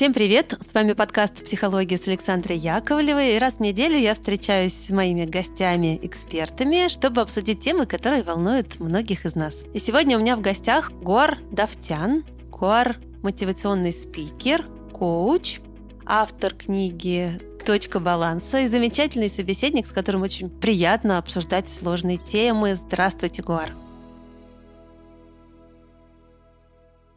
Всем привет! С вами подкаст «Психология» с Александрой Яковлевой. И раз в неделю я встречаюсь с моими гостями-экспертами, чтобы обсудить темы, которые волнуют многих из нас. И сегодня у меня в гостях Гор Давтян. Гор – мотивационный спикер, коуч, автор книги «Точка баланса» и замечательный собеседник, с которым очень приятно обсуждать сложные темы. Здравствуйте, Гуар!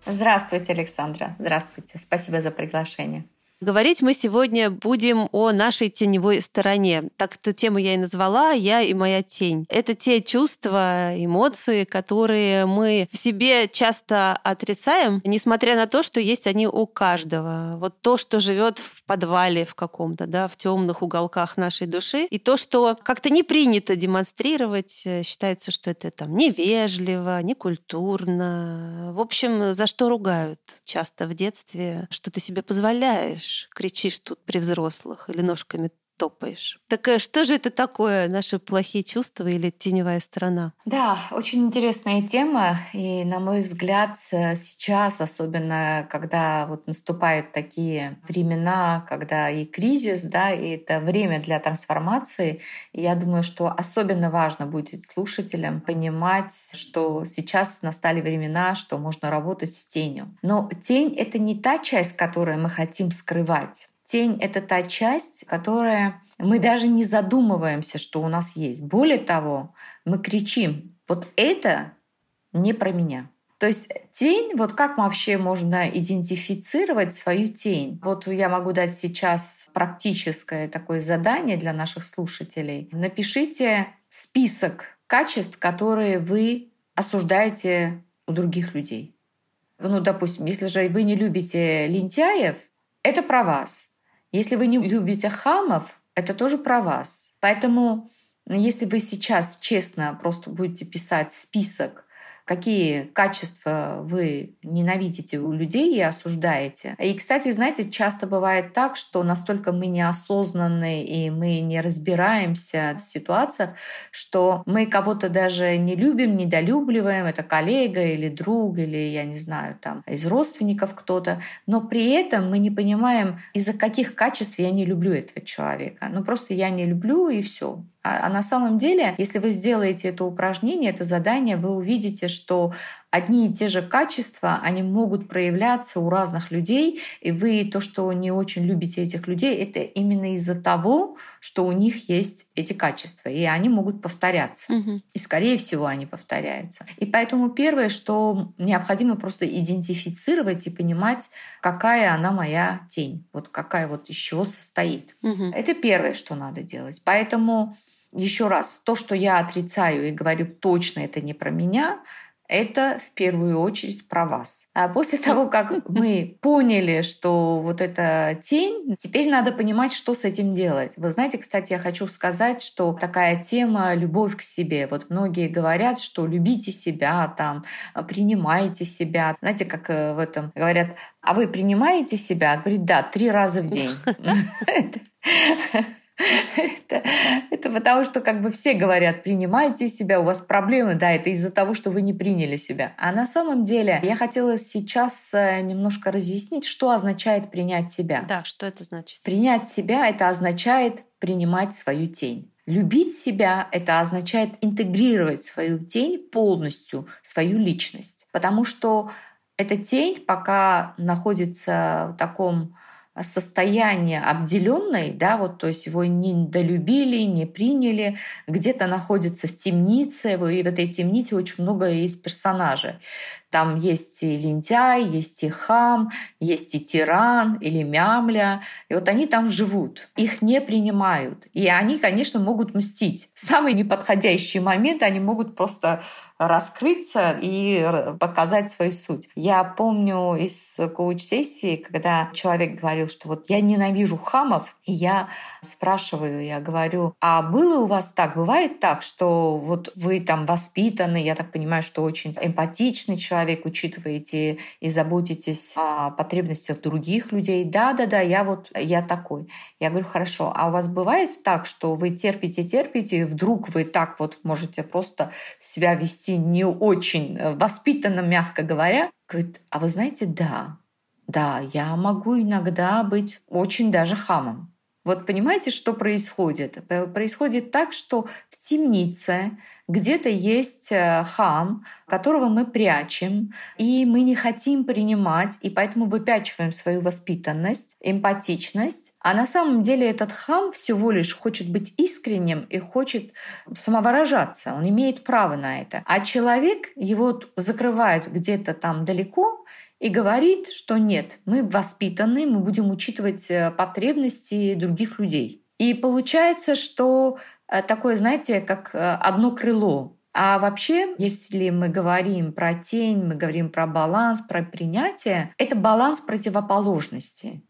Здравствуйте, Александра. Здравствуйте. Спасибо за приглашение. Говорить мы сегодня будем о нашей теневой стороне. Так эту тему я и назвала «Я и моя тень». Это те чувства, эмоции, которые мы в себе часто отрицаем, несмотря на то, что есть они у каждого. Вот то, что живет в подвале в каком-то, да, в темных уголках нашей души, и то, что как-то не принято демонстрировать, э, считается, что это там невежливо, некультурно. В общем, за что ругают часто в детстве, что ты себе позволяешь кричишь, кричишь тут при взрослых или ножками топаешь. Так э, что же это такое, наши плохие чувства или теневая сторона? Да, очень интересная тема. И, на мой взгляд, э, сейчас, особенно когда вот наступают такие времена, когда и кризис, да, и это время для трансформации, я думаю, что особенно важно будет слушателям понимать, что сейчас настали времена, что можно работать с тенью. Но тень — это не та часть, которую мы хотим скрывать. Тень — это та часть, которая мы даже не задумываемся, что у нас есть. Более того, мы кричим, вот это не про меня. То есть тень, вот как вообще можно идентифицировать свою тень? Вот я могу дать сейчас практическое такое задание для наших слушателей. Напишите список качеств, которые вы осуждаете у других людей. Ну, допустим, если же вы не любите лентяев, это про вас. Если вы не любите хамов, это тоже про вас. Поэтому, если вы сейчас честно просто будете писать список какие качества вы ненавидите у людей и осуждаете. И, кстати, знаете, часто бывает так, что настолько мы неосознанны и мы не разбираемся в ситуациях, что мы кого-то даже не любим, недолюбливаем, это коллега или друг, или, я не знаю, там, из родственников кто-то, но при этом мы не понимаем, из-за каких качеств я не люблю этого человека. Ну, просто я не люблю, и все. А, а на самом деле, если вы сделаете это упражнение, это задание, вы увидите, что одни и те же качества, они могут проявляться у разных людей, и вы то, что не очень любите этих людей, это именно из-за того, что у них есть эти качества, и они могут повторяться. Угу. И, скорее всего, они повторяются. И поэтому первое, что необходимо просто идентифицировать и понимать, какая она моя тень, вот какая вот из чего состоит. Угу. Это первое, что надо делать. Поэтому еще раз, то, что я отрицаю и говорю точно это не про меня, это в первую очередь про вас. А после того, как мы поняли, что вот эта тень, теперь надо понимать, что с этим делать. Вы знаете, кстати, я хочу сказать, что такая тема любовь к себе. Вот многие говорят, что любите себя, там, принимайте себя. Знаете, как э, в этом говорят, а вы принимаете себя? Говорит, да, три раза в день. это, это потому, что как бы все говорят, принимайте себя, у вас проблемы, да, это из-за того, что вы не приняли себя. А на самом деле я хотела сейчас э, немножко разъяснить, что означает принять себя. Да, что это значит? Принять себя — это означает принимать свою тень. Любить себя — это означает интегрировать свою тень полностью, свою личность. Потому что эта тень пока находится в таком состояние обделенной, да, вот, то есть его не долюбили, не приняли, где-то находится в темнице, и в этой темнице очень много есть персонажей. Там есть и лентяй, есть и хам, есть и тиран или мямля. И вот они там живут. Их не принимают. И они, конечно, могут мстить. Самый неподходящий момент они могут просто раскрыться и показать свою суть. Я помню из коуч-сессии, когда человек говорил, что вот я ненавижу хамов, и я спрашиваю, я говорю, а было у вас так, бывает так, что вот вы там воспитаны, я так понимаю, что очень эмпатичный человек, человек, учитываете и заботитесь о потребностях других людей. Да, да, да, я вот, я такой. Я говорю, хорошо, а у вас бывает так, что вы терпите, терпите, и вдруг вы так вот можете просто себя вести не очень э, воспитанно, мягко говоря? Говорит, а вы знаете, да, Да, я могу иногда быть очень даже хамом. Вот понимаете, что происходит? Происходит так, что в темнице где-то есть э, хам, которого мы прячем, и мы не хотим принимать, и поэтому выпячиваем свою воспитанность, эмпатичность. А на самом деле этот хам всего лишь хочет быть искренним и хочет самовыражаться. Он имеет право на это. А человек его закрывает где-то там далеко, и говорит, что нет, мы воспитаны, мы будем учитывать э, потребности других людей. И получается, что э, такое, знаете, как э, одно крыло. А вообще, если мы говорим про тень, мы говорим про баланс, про принятие, это баланс противоположности.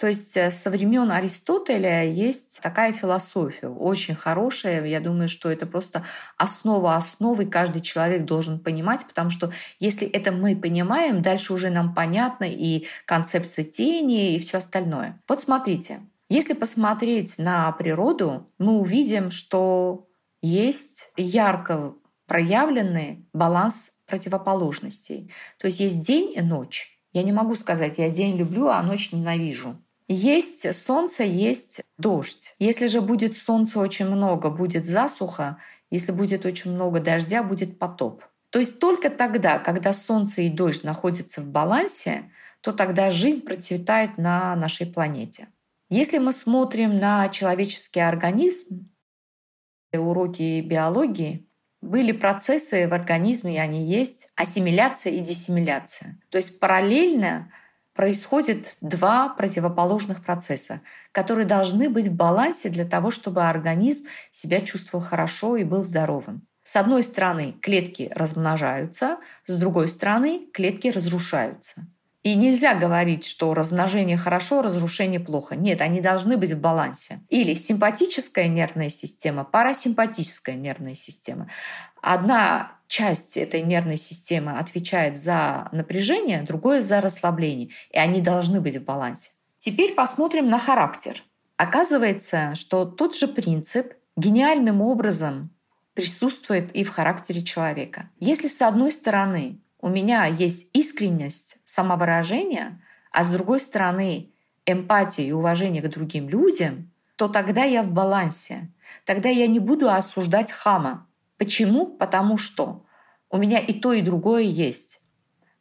То есть э, со времен Аристотеля есть такая философия, очень хорошая. Я думаю, что это просто основа основы, каждый человек должен понимать, потому что если это мы понимаем, дальше уже нам понятно и концепция тени, и все остальное. Вот смотрите, если посмотреть на природу, мы увидим, что есть ярко проявленный баланс противоположностей. То есть есть день и ночь. Я не могу сказать, я день люблю, а ночь ненавижу. Есть солнце, есть дождь. Если же будет солнца очень много, будет засуха. Если будет очень много дождя, будет потоп. То есть только тогда, когда солнце и дождь находятся в балансе, то тогда жизнь процветает на нашей планете. Если мы смотрим на человеческий организм, уроки биологии, были процессы в организме, и они есть, ассимиляция и диссимиляция. То есть параллельно происходит два противоположных процесса, которые должны быть в балансе для того, чтобы организм себя чувствовал хорошо и был здоровым. С одной стороны, клетки размножаются, с другой стороны, клетки разрушаются. И нельзя говорить, что размножение хорошо, разрушение плохо. Нет, они должны быть в балансе. Или симпатическая нервная система, парасимпатическая нервная система. Одна часть этой нервной системы отвечает за напряжение, другое за расслабление. И они должны быть в балансе. Теперь посмотрим на характер. Оказывается, что тот же принцип гениальным образом присутствует и в характере человека. Если с одной стороны у меня есть искренность самовыражения, а с другой стороны эмпатия и уважение к другим людям, то тогда я в балансе. Тогда я не буду осуждать хама, Почему? Потому что у меня и то, и другое есть.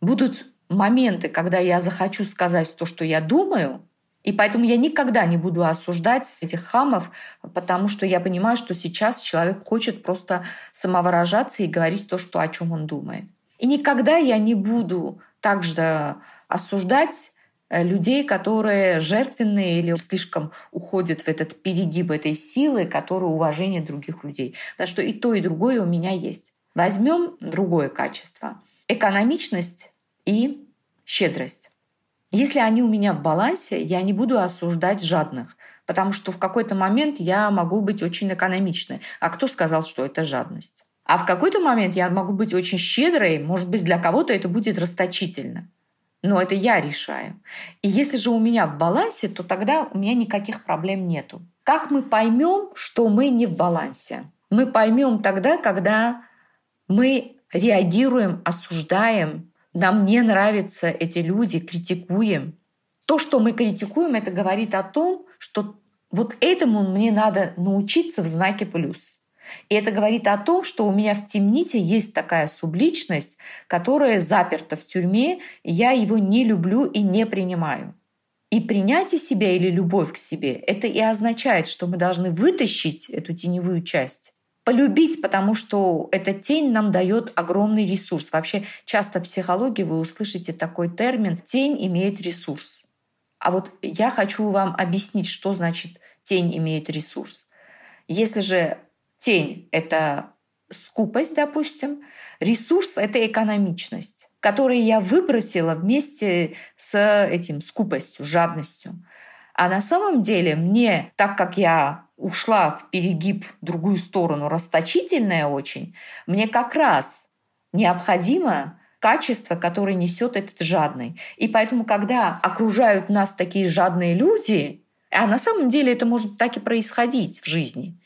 Будут моменты, когда я захочу сказать то, что я думаю, и поэтому я никогда не буду осуждать этих хамов, потому что я понимаю, что сейчас человек хочет просто самовыражаться и говорить то, что, о чем он думает. И никогда я не буду также осуждать людей, которые жертвенные или слишком уходят в этот перегиб этой силы, которые уважение других людей. Потому что и то, и другое у меня есть. Возьмем другое качество. Экономичность и щедрость. Если они у меня в балансе, я не буду осуждать жадных, потому что в какой-то момент я могу быть очень экономичной. А кто сказал, что это жадность? А в какой-то момент я могу быть очень щедрой, может быть, для кого-то это будет расточительно. Но это я решаю. И если же у меня в балансе, то тогда у меня никаких проблем нету. Как мы поймем, что мы не в балансе? Мы поймем тогда, когда мы реагируем, осуждаем, нам не нравятся эти люди, критикуем. То, что мы критикуем, это говорит о том, что вот этому мне надо научиться в знаке плюс. И это говорит о том, что у меня в темните есть такая субличность, которая заперта в тюрьме, и я его не люблю и не принимаю. И принятие себя или любовь к себе — это и означает, что мы должны вытащить эту теневую часть, полюбить, потому что эта тень нам дает огромный ресурс. Вообще часто в психологии вы услышите такой термин «тень имеет ресурс». А вот я хочу вам объяснить, что значит «тень имеет ресурс». Если же Тень — это скупость, допустим. Ресурс — это экономичность, которую я выбросила вместе с этим скупостью, жадностью. А на самом деле мне, так как я ушла в перегиб в другую сторону, расточительная очень, мне как раз необходимо качество, которое несет этот жадный. И поэтому, когда окружают нас такие жадные люди, А на самом деле это может так и происходить в жизни.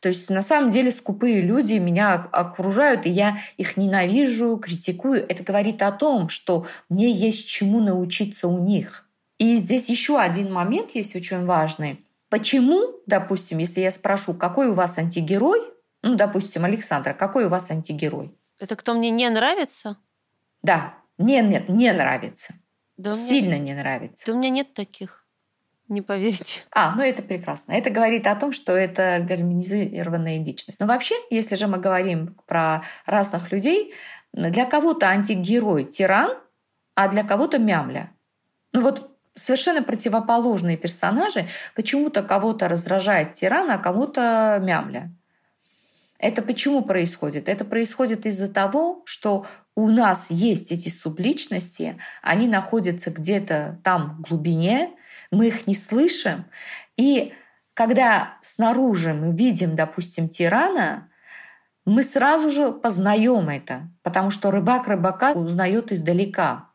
То есть на самом деле скупые люди меня окружают, и я их ненавижу, критикую. Это говорит о том, что мне есть чему научиться у них. И здесь еще один момент есть очень важный. Почему, допустим, если я спрошу, какой у вас антигерой, ну, допустим, Александра, какой у вас антигерой? Это кто мне не нравится? Да, не, не, не нравится. Да Сильно меня... не нравится. Да у меня нет таких. Не поверите. А, ну это прекрасно. Это говорит о том, что это гармонизированная личность. Но вообще, если же мы говорим про разных людей, для кого-то антигерой тиран, а для кого-то мямля. Ну вот совершенно противоположные персонажи. Почему-то кого-то раздражает тиран, а кого-то мямля. Это почему происходит? Это происходит из-за того, что у нас есть эти субличности, они находятся где-то там в глубине, мы их не слышим. И когда снаружи мы видим, допустим, тирана, мы сразу же познаем это, потому что рыбак рыбака узнает издалека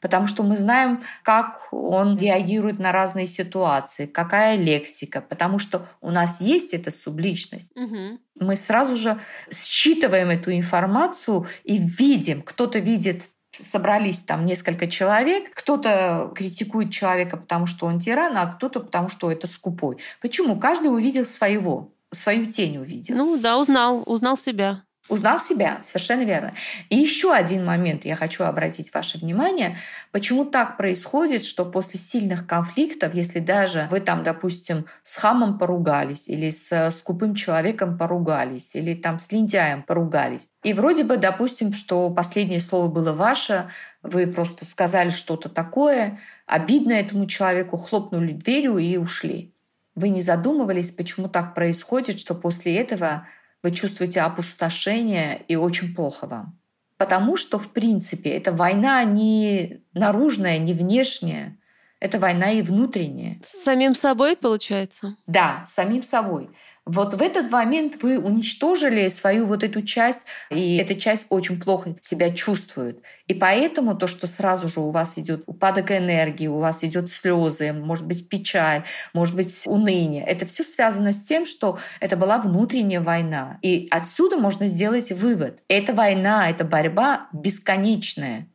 потому что мы знаем, как он реагирует на разные ситуации, какая лексика, потому что у нас есть эта субличность. Угу. Мы сразу же считываем эту информацию и видим, кто-то видит собрались там несколько человек, кто-то критикует человека, потому что он тиран, а кто-то потому что это скупой. Почему? Каждый увидел своего, свою тень увидел. Ну да, узнал, узнал себя. Узнал себя, совершенно верно. И еще один момент я хочу обратить ваше внимание, почему так происходит, что после сильных конфликтов, если даже вы там, допустим, с хамом поругались, или с скупым человеком поругались, или там с лентяем поругались, и вроде бы, допустим, что последнее слово было ваше, вы просто сказали что-то такое, обидно этому человеку, хлопнули дверью и ушли. Вы не задумывались, почему так происходит, что после этого вы чувствуете опустошение и очень плохо вам. Потому что, в принципе, эта война не наружная, не внешняя, это война и внутренняя. С самим собой, получается? Да, с самим собой. Вот в этот момент вы уничтожили свою вот эту часть, и эта часть очень плохо себя чувствует. И поэтому то, что сразу же у вас идет упадок энергии, у вас идет слезы, может быть печаль, может быть уныние, это все связано с тем, что это была внутренняя война. И отсюда можно сделать вывод. Эта война, эта борьба бесконечная,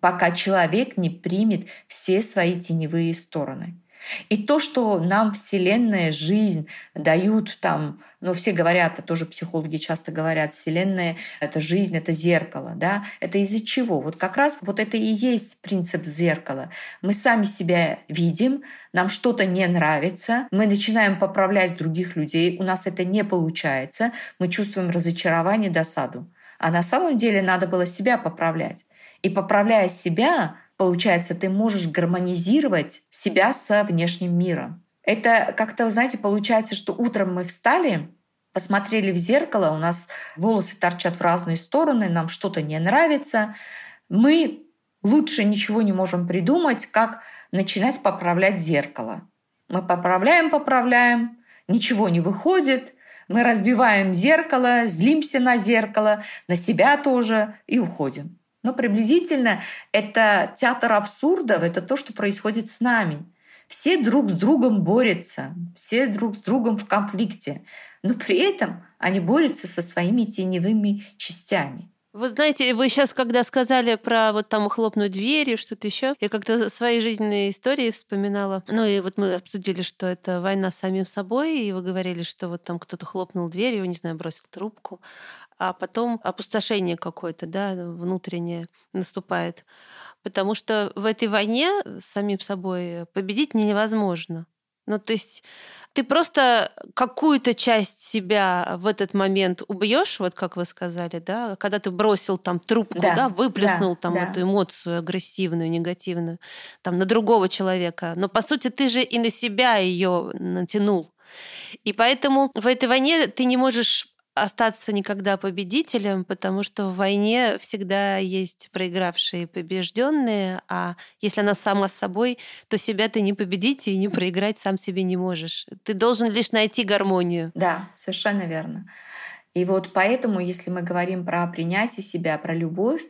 пока человек не примет все свои теневые стороны. И то, что нам Вселенная, жизнь дают там, ну, все говорят, а тоже психологи часто говорят, Вселенная — это жизнь, это зеркало, да, это из-за чего? Вот как раз вот это и есть принцип зеркала. Мы сами себя видим, нам что-то не нравится, мы начинаем поправлять других людей, у нас это не получается, мы чувствуем разочарование, досаду. А на самом деле надо было себя поправлять. И поправляя себя, получается, ты можешь гармонизировать себя со внешним миром. Это как-то, знаете, получается, что утром мы встали, посмотрели в зеркало, у нас волосы торчат в разные стороны, нам что-то не нравится. Мы лучше ничего не можем придумать, как начинать поправлять зеркало. Мы поправляем, поправляем, ничего не выходит, мы разбиваем зеркало, злимся на зеркало, на себя тоже и уходим. Но приблизительно это театр абсурдов, это то, что происходит с нами. Все друг с другом борются, все друг с другом в конфликте, но при этом они борются со своими теневыми частями. Вы знаете, вы сейчас, когда сказали про вот там хлопнуть дверью, что-то еще, я как-то свои жизненные истории вспоминала. Ну и вот мы обсудили, что это война с самим собой, и вы говорили, что вот там кто-то хлопнул дверью, не знаю, бросил трубку а потом опустошение какое-то, да, внутреннее наступает. Потому что в этой войне с самим собой победить невозможно. Ну, то есть ты просто какую-то часть себя в этот момент убьешь, вот как вы сказали, да, когда ты бросил там трубку, да, да выплеснул да, там да. эту эмоцию агрессивную, негативную, там на другого человека. Но по сути ты же и на себя ее натянул. И поэтому в этой войне ты не можешь остаться никогда победителем, потому что в войне всегда есть проигравшие и побежденные, а если она сама с собой, то себя ты не победить и не проиграть сам себе не можешь. Ты должен лишь найти гармонию. Да, совершенно верно. И вот поэтому, если мы говорим про принятие себя, про любовь,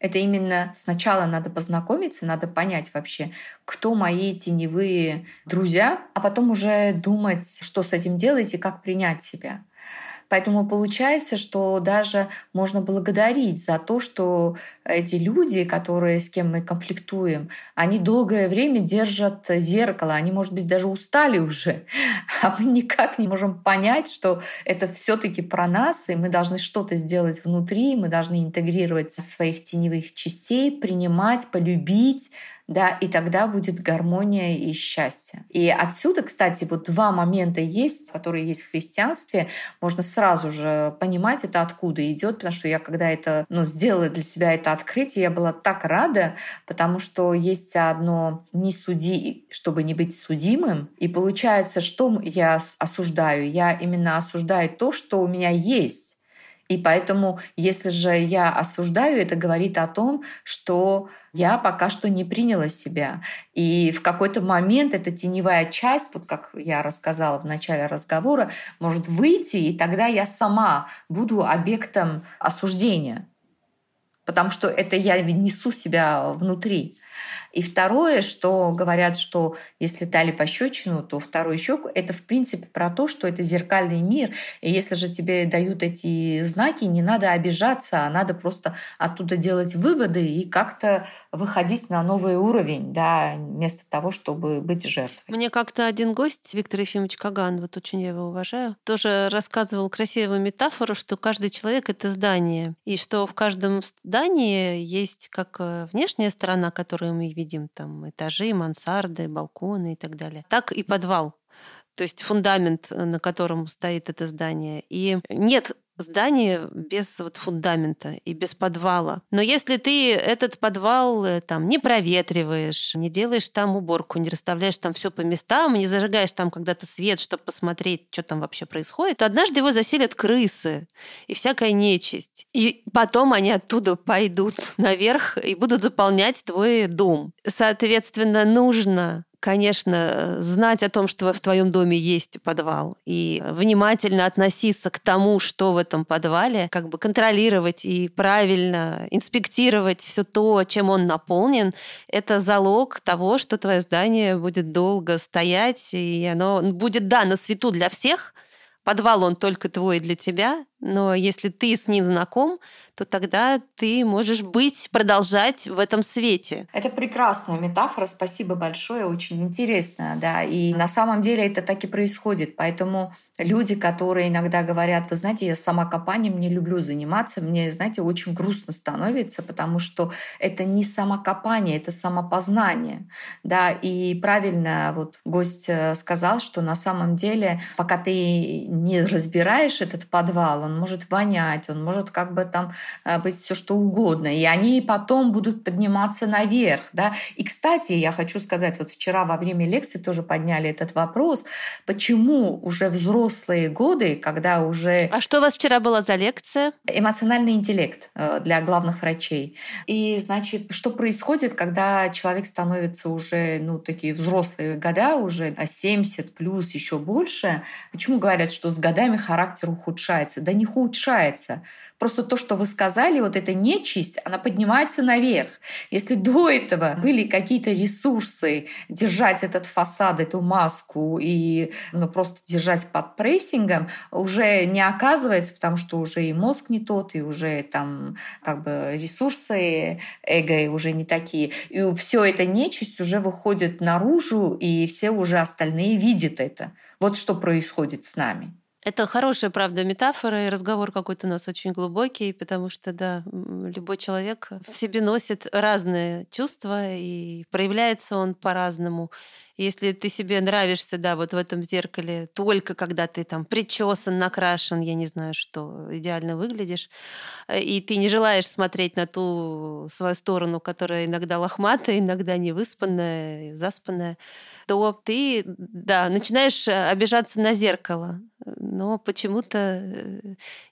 Это именно сначала надо познакомиться, надо понять вообще, кто мои теневые друзья, а потом уже думать, что с этим делать и как принять себя. Поэтому получается, что даже можно благодарить за то, что эти люди, которые, с кем мы конфликтуем, они долгое время держат зеркало, они, может быть, даже устали уже, а мы никак не можем понять, что это все таки про нас, и мы должны что-то сделать внутри, мы должны интегрировать своих теневых частей, принимать, полюбить, да, и тогда будет гармония и счастье. И отсюда, кстати, вот два момента есть, которые есть в христианстве. Можно сразу же понимать, это откуда идет, потому что я когда это ну, сделала для себя это открытие, я была так рада, потому что есть одно «не суди, чтобы не быть судимым». И получается, что я осуждаю? Я именно осуждаю то, что у меня есть. И поэтому, если же я осуждаю, это говорит о том, что я пока что не приняла себя. И в какой-то момент эта теневая часть, вот как я рассказала в начале разговора, может выйти, и тогда я сама буду объектом осуждения. Потому что это я несу себя внутри. И второе, что говорят, что если дали пощечину, то вторую щеку, это в принципе про то, что это зеркальный мир. И если же тебе дают эти знаки, не надо обижаться, а надо просто оттуда делать выводы и как-то выходить на новый уровень, да, вместо того, чтобы быть жертвой. Мне как-то один гость, Виктор Ефимович Каган, вот очень я его уважаю, тоже рассказывал красивую метафору, что каждый человек — это здание, и что в каждом здании есть как э, внешняя сторона, которую мы видим там этажи, мансарды, балконы и так далее, так и подвал. То есть фундамент, э, на котором стоит это здание. И нет здание без вот фундамента и без подвала. Но если ты этот подвал э, там не проветриваешь, не делаешь там уборку, не расставляешь там все по местам, не зажигаешь там когда-то свет, чтобы посмотреть, что там вообще происходит, то однажды его заселят крысы и всякая нечисть. И потом они оттуда пойдут наверх и будут заполнять твой дом. Соответственно, нужно конечно, знать о том, что в твоем доме есть подвал, и внимательно относиться к тому, что в этом подвале, как бы контролировать и правильно инспектировать все то, чем он наполнен, это залог того, что твое здание будет долго стоять, и оно будет, да, на свету для всех, подвал он только твой для тебя, но если ты с ним знаком, то тогда ты можешь быть, продолжать в этом свете. Это прекрасная метафора, спасибо большое, очень интересная, да. И на самом деле это так и происходит. Поэтому люди, которые иногда говорят, вы знаете, я сама копанием не люблю заниматься, мне, знаете, очень грустно становится, потому что это не самокопание, это самопознание, да. И правильно вот гость э, сказал, что на самом деле, пока ты не разбираешь этот подвал, он может вонять, он может как бы там э, быть все что угодно. И они потом будут подниматься наверх. Да? И, кстати, я хочу сказать, вот вчера во время лекции тоже подняли этот вопрос, почему уже взрослые годы, когда уже... А что у вас вчера была за лекция? Эмоциональный интеллект э, для главных врачей. И, значит, что происходит, когда человек становится уже, ну, такие взрослые года, уже 70 плюс, еще больше. Почему говорят, что с годами характер ухудшается? Да не ухудшается. Просто то, что вы сказали, вот эта нечисть, она поднимается наверх. Если до этого были какие-то ресурсы держать этот фасад, эту маску и ну, просто держать под прессингом, уже не оказывается, потому что уже и мозг не тот, и уже там как бы ресурсы эго уже не такие. И все это нечисть уже выходит наружу, и все уже остальные видят это. Вот что происходит с нами. Это хорошая, правда, метафора, и разговор какой-то у нас очень глубокий, потому что, да, любой человек в себе носит разные чувства, и проявляется он по-разному. Если ты себе нравишься, да, вот в этом зеркале только когда ты там причесан, накрашен, я не знаю что, идеально выглядишь, э, и ты не желаешь смотреть на ту свою сторону, которая иногда лохматая, иногда невыспанная, заспанная, то ты, да, начинаешь э, обижаться на зеркало, но почему-то э,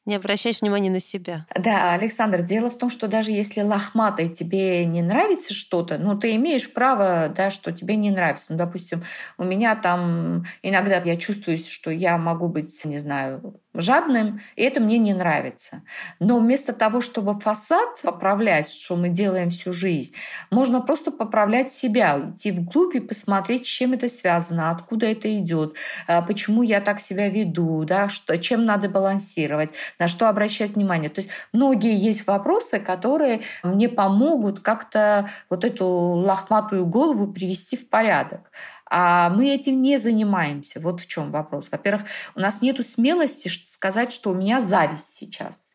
не обращаешь внимания на себя. Да, Александр, дело в том, что даже если лохматой тебе не нравится что-то, ну, ты имеешь право, да, что тебе не нравится. Ну, допустим, у меня там иногда я чувствую, что я могу быть, не знаю, жадным, и это мне не нравится. Но вместо того, чтобы фасад поправлять, что мы делаем всю жизнь, можно просто поправлять себя, идти вглубь и посмотреть, с чем это связано, откуда это идет, а, почему я так себя веду, да, что, чем надо балансировать, на что обращать внимание. То есть многие есть вопросы, которые мне помогут как-то вот эту лохматую голову привести в порядок. А мы этим не занимаемся. Вот в чем вопрос. Во-первых, у нас нет смелости сказать, что у меня зависть сейчас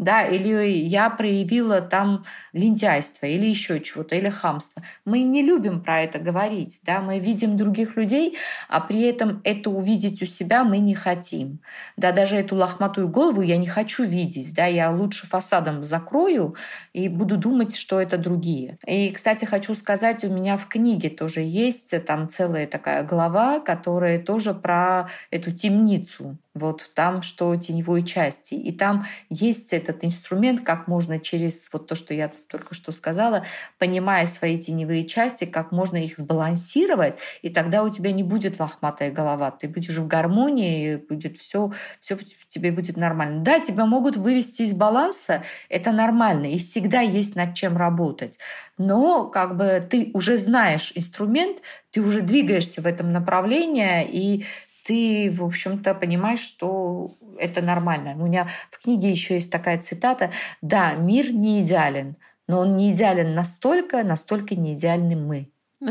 да, или я проявила там лентяйство, или еще чего-то, или хамство. Мы не любим про это говорить, да, мы видим других людей, а при этом это увидеть у себя мы не хотим. Да, даже эту лохматую голову я не хочу видеть, да, я лучше фасадом закрою и буду думать, что это другие. И, кстати, хочу сказать, у меня в книге тоже есть там целая такая глава, которая тоже про эту темницу, вот там, что теневой части. И там есть этот инструмент, как можно через вот то, что я только что сказала, понимая свои теневые части, как можно их сбалансировать, и тогда у тебя не будет лохматая голова, ты будешь в гармонии, будет все, все тебе будет нормально. Да, тебя могут вывести из баланса, это нормально, и всегда есть над чем работать. Но как бы ты уже знаешь инструмент, ты уже двигаешься в этом направлении, и ты, в общем-то, понимаешь, что это нормально. У меня в книге еще есть такая цитата. Да, мир не идеален, но он не идеален настолько, настолько не идеальны мы.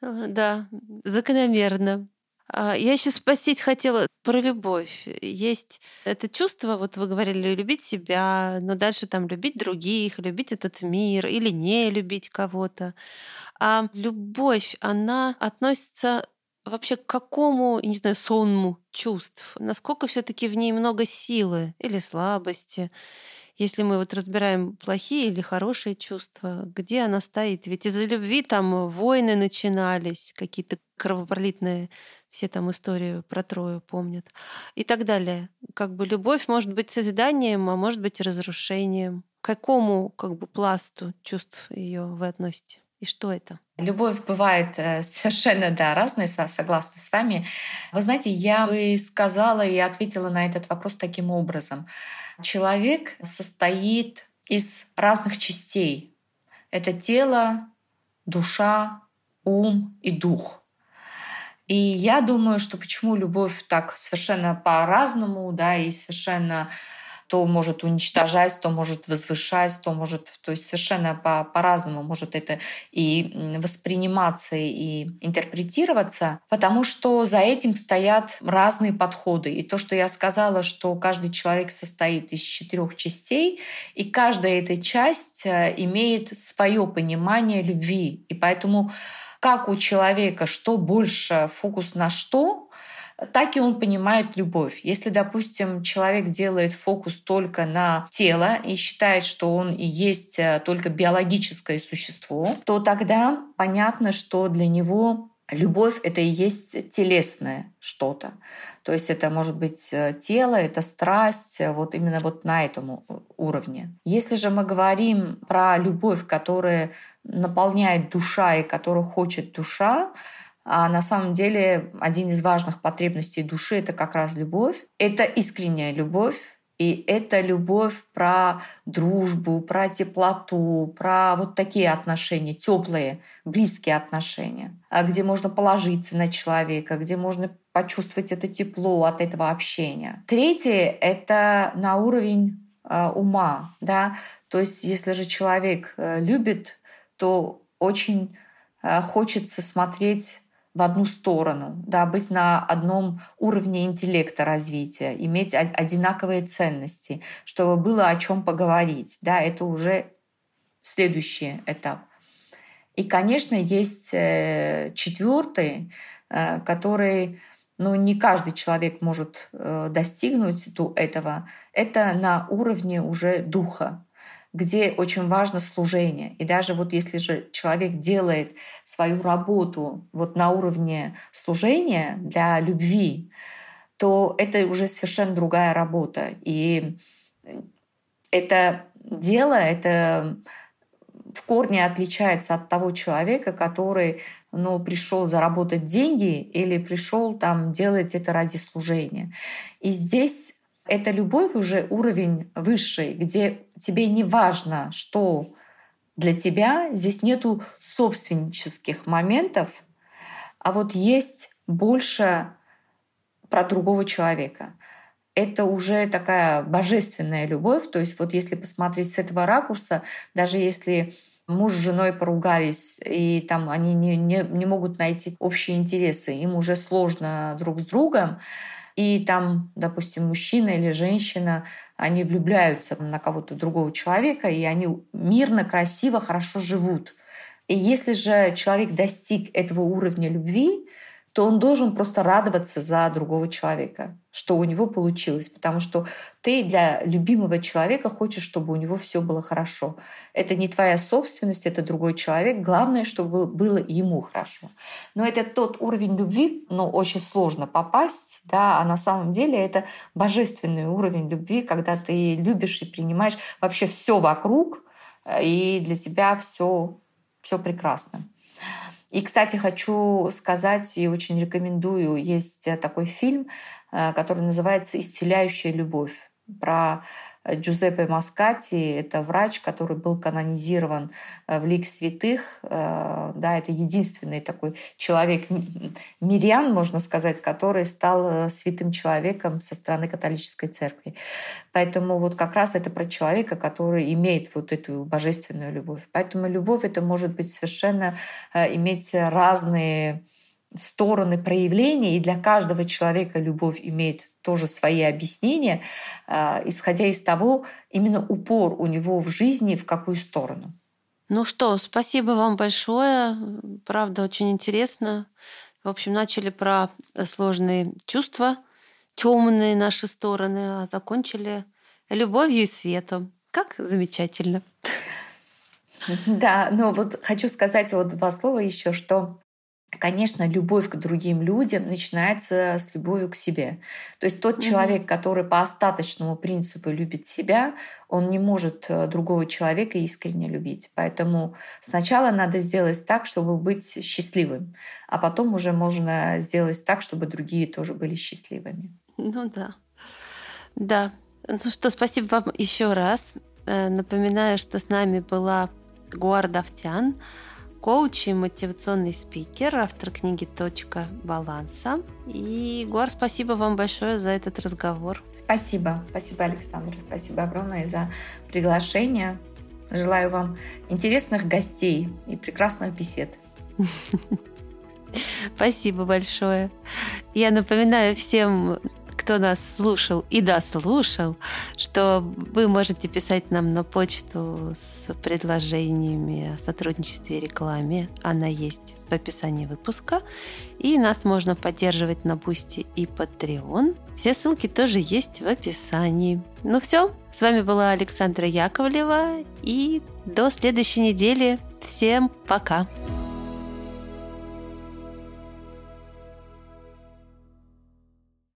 Да, закономерно. А, я еще спросить хотела про любовь. Есть это чувство, вот вы говорили, любить себя, но дальше там любить других, любить этот мир или не любить кого-то. А любовь, она относится вообще к какому, не знаю, сонму чувств? Насколько все таки в ней много силы или слабости? Если мы вот разбираем плохие или хорошие чувства, где она стоит? Ведь из-за любви там войны начинались, какие-то кровопролитные, все там историю про Трою помнят и так далее. Как бы любовь может быть созиданием, а может быть разрушением. К какому как бы пласту чувств ее вы относите? И что это? Любовь бывает э, совершенно, да, разная, согласна с вами. Вы знаете, я бы сказала и ответила на этот вопрос таким образом. Человек состоит из разных частей. Это тело, душа, ум и дух. И я думаю, что почему любовь так совершенно по-разному, да, и совершенно то может уничтожать, то может возвышать, то может, то есть совершенно по- по-разному может это и восприниматься, и интерпретироваться, потому что за этим стоят разные подходы. И то, что я сказала, что каждый человек состоит из четырех частей, и каждая эта часть э, имеет свое понимание любви. И поэтому как у человека что больше фокус на что, так и он понимает любовь. Если, допустим, человек делает фокус только на тело и считает, что он и есть э, только биологическое существо, то тогда понятно, что для него Любовь — это и есть телесное что-то. То есть это может быть э, тело, это страсть, э, вот именно вот на этом уровне. Если же мы говорим про любовь, которая наполняет душа и которую хочет душа, а на самом деле один из важных потребностей души — это как раз любовь. Это искренняя любовь, и это любовь про дружбу, про теплоту, про вот такие отношения, теплые, близкие отношения, а где можно положиться на человека, где можно почувствовать это тепло от этого общения. Третье — это на уровень э, ума. Да? То есть если же человек э, любит, то очень э, хочется смотреть в одну сторону, да, быть на одном уровне интеллекта развития, иметь одинаковые ценности, чтобы было о чем поговорить. Да, это уже следующий этап. И, конечно, есть э, четвертый, э, который ну, не каждый человек может э, достигнуть до этого. Это на уровне уже духа где очень важно служение. И даже вот если же человек делает свою работу вот на уровне служения для любви, то это уже совершенно другая работа. И это дело, это в корне отличается от того человека, который ну, пришел заработать деньги или пришел там делать это ради служения. И здесь это любовь уже уровень высший, где тебе не важно, что для тебя, здесь нету собственнических моментов, а вот есть больше про другого человека. Это уже такая божественная любовь. То есть вот если посмотреть с этого ракурса, даже если муж с женой поругались, и там они не, не, не могут найти общие интересы, им уже сложно друг с другом, и там, допустим, мужчина или женщина, они влюбляются на кого-то другого человека, и они мирно, красиво, хорошо живут. И если же человек достиг этого уровня любви, то он должен просто радоваться за другого человека, что у него получилось, потому что ты для любимого человека хочешь, чтобы у него все было хорошо. Это не твоя собственность, это другой человек. Главное, чтобы было ему хорошо. Но это тот уровень любви, но очень сложно попасть, да, а на самом деле это божественный уровень любви, когда ты любишь и принимаешь вообще все вокруг, э, и для тебя все все прекрасно. И, кстати, хочу сказать и очень рекомендую, есть такой фильм, э, который называется «Исцеляющая любовь» про Джузеппе Маскати. Это врач, который был канонизирован э, в лик святых. Э, да, это единственный такой человек, мирян, можно сказать, который стал э, святым человеком со стороны католической церкви. Поэтому вот как раз это про человека, который имеет вот эту божественную любовь. Поэтому любовь это может быть совершенно иметь разные стороны проявления, и для каждого человека любовь имеет тоже свои объяснения, а, исходя из того, именно упор у него в жизни в какую сторону. Ну что, спасибо вам большое. Правда, очень интересно. В общем, начали про сложные чувства, темные наши стороны, а закончили любовью и светом. Как замечательно. Да, но вот хочу сказать вот два слова еще, что Конечно, любовь к другим людям начинается с любовью к себе. То есть тот mm-hmm. человек, который по остаточному принципу любит себя, он не может э, другого человека искренне любить. Поэтому сначала надо сделать так, чтобы быть счастливым, а потом уже можно сделать так, чтобы другие тоже были счастливыми. Ну да. Да. Ну что, спасибо вам еще раз. Э, напоминаю, что с нами была Гуардавтян коуч и мотивационный спикер, автор книги «Точка баланса». И, Гуар, спасибо вам большое за этот разговор. Спасибо. Спасибо, Александр. Спасибо огромное за приглашение. Желаю вам интересных гостей и прекрасных бесед. Спасибо большое. Я напоминаю всем кто нас слушал и дослушал, что вы можете писать нам на почту с предложениями о сотрудничестве и рекламе. Она есть в описании выпуска. И нас можно поддерживать на Boosty и Patreon. Все ссылки тоже есть в описании. Ну все, с вами была Александра Яковлева. И до следующей недели. Всем пока! Пока.